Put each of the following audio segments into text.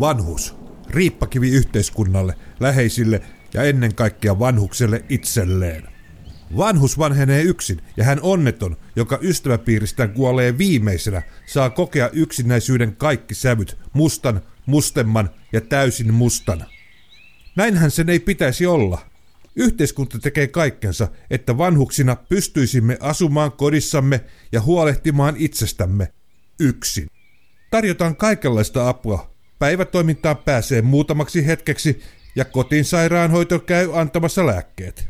Vanhus. Riippakivi yhteiskunnalle, läheisille ja ennen kaikkea vanhukselle itselleen. Vanhus vanhenee yksin ja hän onneton, joka ystäväpiiristään kuolee viimeisenä, saa kokea yksinäisyyden kaikki sävyt, mustan, mustemman ja täysin mustan. Näinhän sen ei pitäisi olla. Yhteiskunta tekee kaikkensa, että vanhuksina pystyisimme asumaan kodissamme ja huolehtimaan itsestämme yksin. Tarjotaan kaikenlaista apua. Päivätoimintaan pääsee muutamaksi hetkeksi ja kotiin sairaanhoito käy antamassa lääkkeet.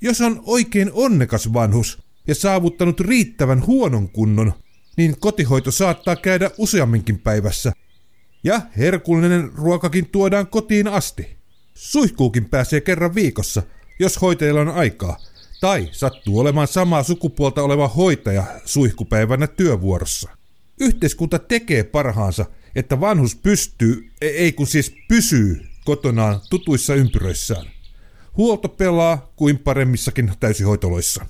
Jos on oikein onnekas vanhus ja saavuttanut riittävän huonon kunnon, niin kotihoito saattaa käydä useamminkin päivässä. Ja herkullinen ruokakin tuodaan kotiin asti. Suihkuukin pääsee kerran viikossa, jos hoitajalla on aikaa, tai sattuu olemaan samaa sukupuolta oleva hoitaja suihkupäivänä työvuorossa. Yhteiskunta tekee parhaansa, että vanhus pystyy, e- ei kun siis pysyy kotonaan tutuissa ympyröissään. Huolto pelaa kuin paremmissakin täysihoitoloissa.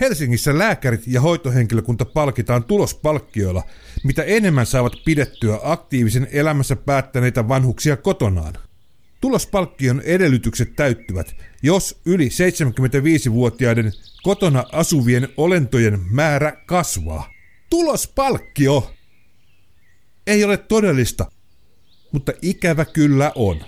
Helsingissä lääkärit ja hoitohenkilökunta palkitaan tulospalkkioilla, mitä enemmän saavat pidettyä aktiivisen elämässä päättäneitä vanhuksia kotonaan. Tulospalkkion edellytykset täyttyvät, jos yli 75-vuotiaiden kotona asuvien olentojen määrä kasvaa. Tulospalkkio ei ole todellista, mutta ikävä kyllä on.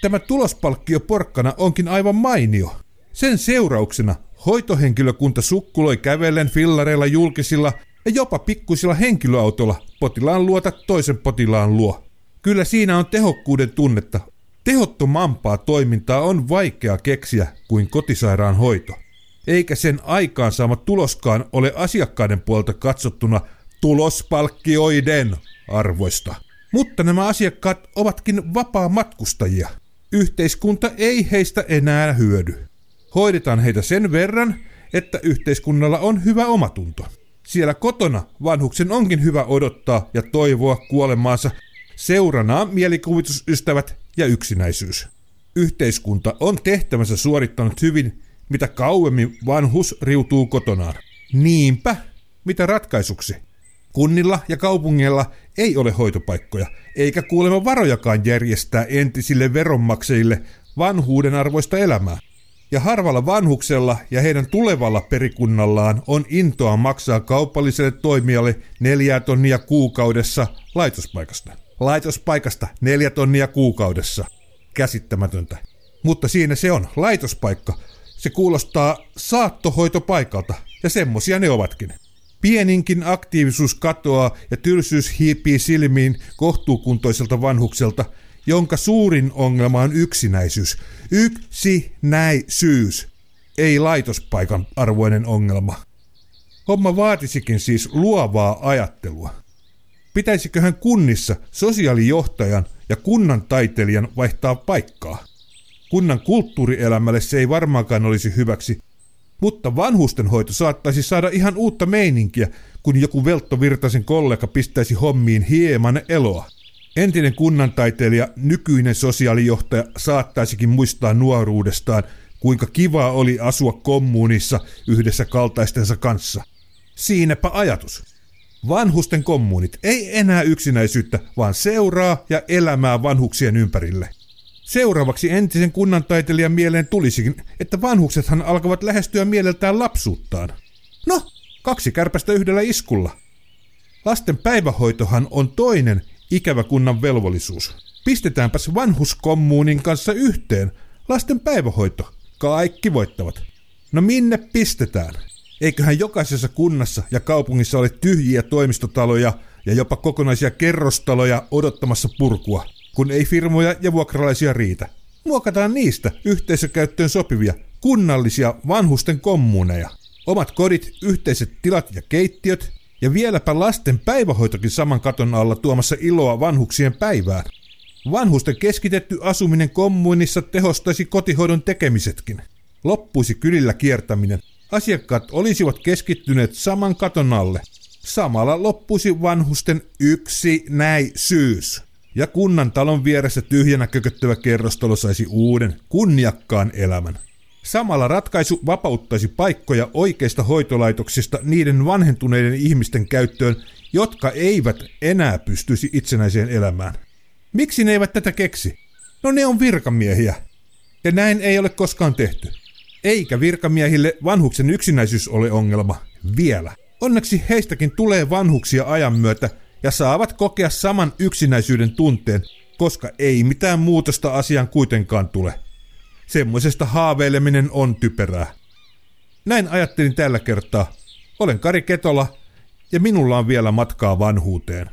Tämä tulospalkkio porkkana onkin aivan mainio. Sen seurauksena hoitohenkilökunta sukkuloi kävellen fillareilla julkisilla ja jopa pikkuisilla henkilöautolla potilaan luota toisen potilaan luo. Kyllä siinä on tehokkuuden tunnetta. Tehottomampaa toimintaa on vaikea keksiä kuin kotisairaan hoito. Eikä sen aikaansaama tuloskaan ole asiakkaiden puolta katsottuna tulospalkkioiden arvoista. Mutta nämä asiakkaat ovatkin vapaa matkustajia. Yhteiskunta ei heistä enää hyödy. Hoidetaan heitä sen verran, että yhteiskunnalla on hyvä omatunto. Siellä kotona vanhuksen onkin hyvä odottaa ja toivoa kuolemaansa seuranaan mielikuvitusystävät ja yksinäisyys. Yhteiskunta on tehtävänsä suorittanut hyvin, mitä kauemmin vanhus riutuu kotonaan. Niinpä, mitä ratkaisuksi? Kunnilla ja kaupungeilla ei ole hoitopaikkoja, eikä kuulemma varojakaan järjestää entisille veronmaksajille vanhuuden arvoista elämää. Ja harvalla vanhuksella ja heidän tulevalla perikunnallaan on intoa maksaa kaupalliselle toimijalle neljä tonnia kuukaudessa laitospaikasta. Laitospaikasta neljä tonnia kuukaudessa. Käsittämätöntä. Mutta siinä se on, laitospaikka. Se kuulostaa saattohoitopaikalta, ja semmosia ne ovatkin. Pieninkin aktiivisuus katoaa ja tylsyys hiipii silmiin kohtuukuntoiselta vanhukselta, jonka suurin ongelma on yksinäisyys. Yksinäisyys. Ei laitospaikan arvoinen ongelma. Homma vaatisikin siis luovaa ajattelua. Pitäisiköhän kunnissa sosiaalijohtajan ja kunnan taiteilijan vaihtaa paikkaa? Kunnan kulttuurielämälle se ei varmaankaan olisi hyväksi, mutta vanhustenhoito saattaisi saada ihan uutta meininkiä, kun joku Veltto Virtasen kollega pistäisi hommiin hieman eloa. Entinen kunnantaiteilija, nykyinen sosiaalijohtaja saattaisikin muistaa nuoruudestaan, kuinka kivaa oli asua kommunissa yhdessä kaltaistensa kanssa. Siinäpä ajatus. Vanhusten kommunit ei enää yksinäisyyttä, vaan seuraa ja elämää vanhuksien ympärille. Seuraavaksi entisen kunnantaiteilijan mieleen tulisikin, että vanhuksethan alkavat lähestyä mieleltään lapsuuttaan. No, kaksi kärpästä yhdellä iskulla. Lasten päivähoitohan on toinen ikävä kunnan velvollisuus. Pistetäänpäs vanhuskommuunin kanssa yhteen. Lasten päivähoito. Kaikki voittavat. No minne pistetään? Eiköhän jokaisessa kunnassa ja kaupungissa ole tyhjiä toimistotaloja ja jopa kokonaisia kerrostaloja odottamassa purkua kun ei firmoja ja vuokralaisia riitä. Muokataan niistä yhteisökäyttöön sopivia, kunnallisia vanhusten kommuuneja. Omat kodit, yhteiset tilat ja keittiöt, ja vieläpä lasten päivähoitokin saman katon alla tuomassa iloa vanhuksien päivään. Vanhusten keskitetty asuminen kommunissa tehostaisi kotihoidon tekemisetkin. Loppuisi kylillä kiertäminen. Asiakkaat olisivat keskittyneet saman katon alle. Samalla loppuisi vanhusten yksinäisyys ja kunnan talon vieressä tyhjänä kököttävä kerrostalo saisi uuden, kunniakkaan elämän. Samalla ratkaisu vapauttaisi paikkoja oikeista hoitolaitoksista niiden vanhentuneiden ihmisten käyttöön, jotka eivät enää pystyisi itsenäiseen elämään. Miksi ne eivät tätä keksi? No ne on virkamiehiä. Ja näin ei ole koskaan tehty. Eikä virkamiehille vanhuksen yksinäisyys ole ongelma. Vielä. Onneksi heistäkin tulee vanhuksia ajan myötä ja saavat kokea saman yksinäisyyden tunteen, koska ei mitään muutosta asiaan kuitenkaan tule. Semmoisesta haaveileminen on typerää. Näin ajattelin tällä kertaa. Olen Kari Ketola ja minulla on vielä matkaa vanhuuteen.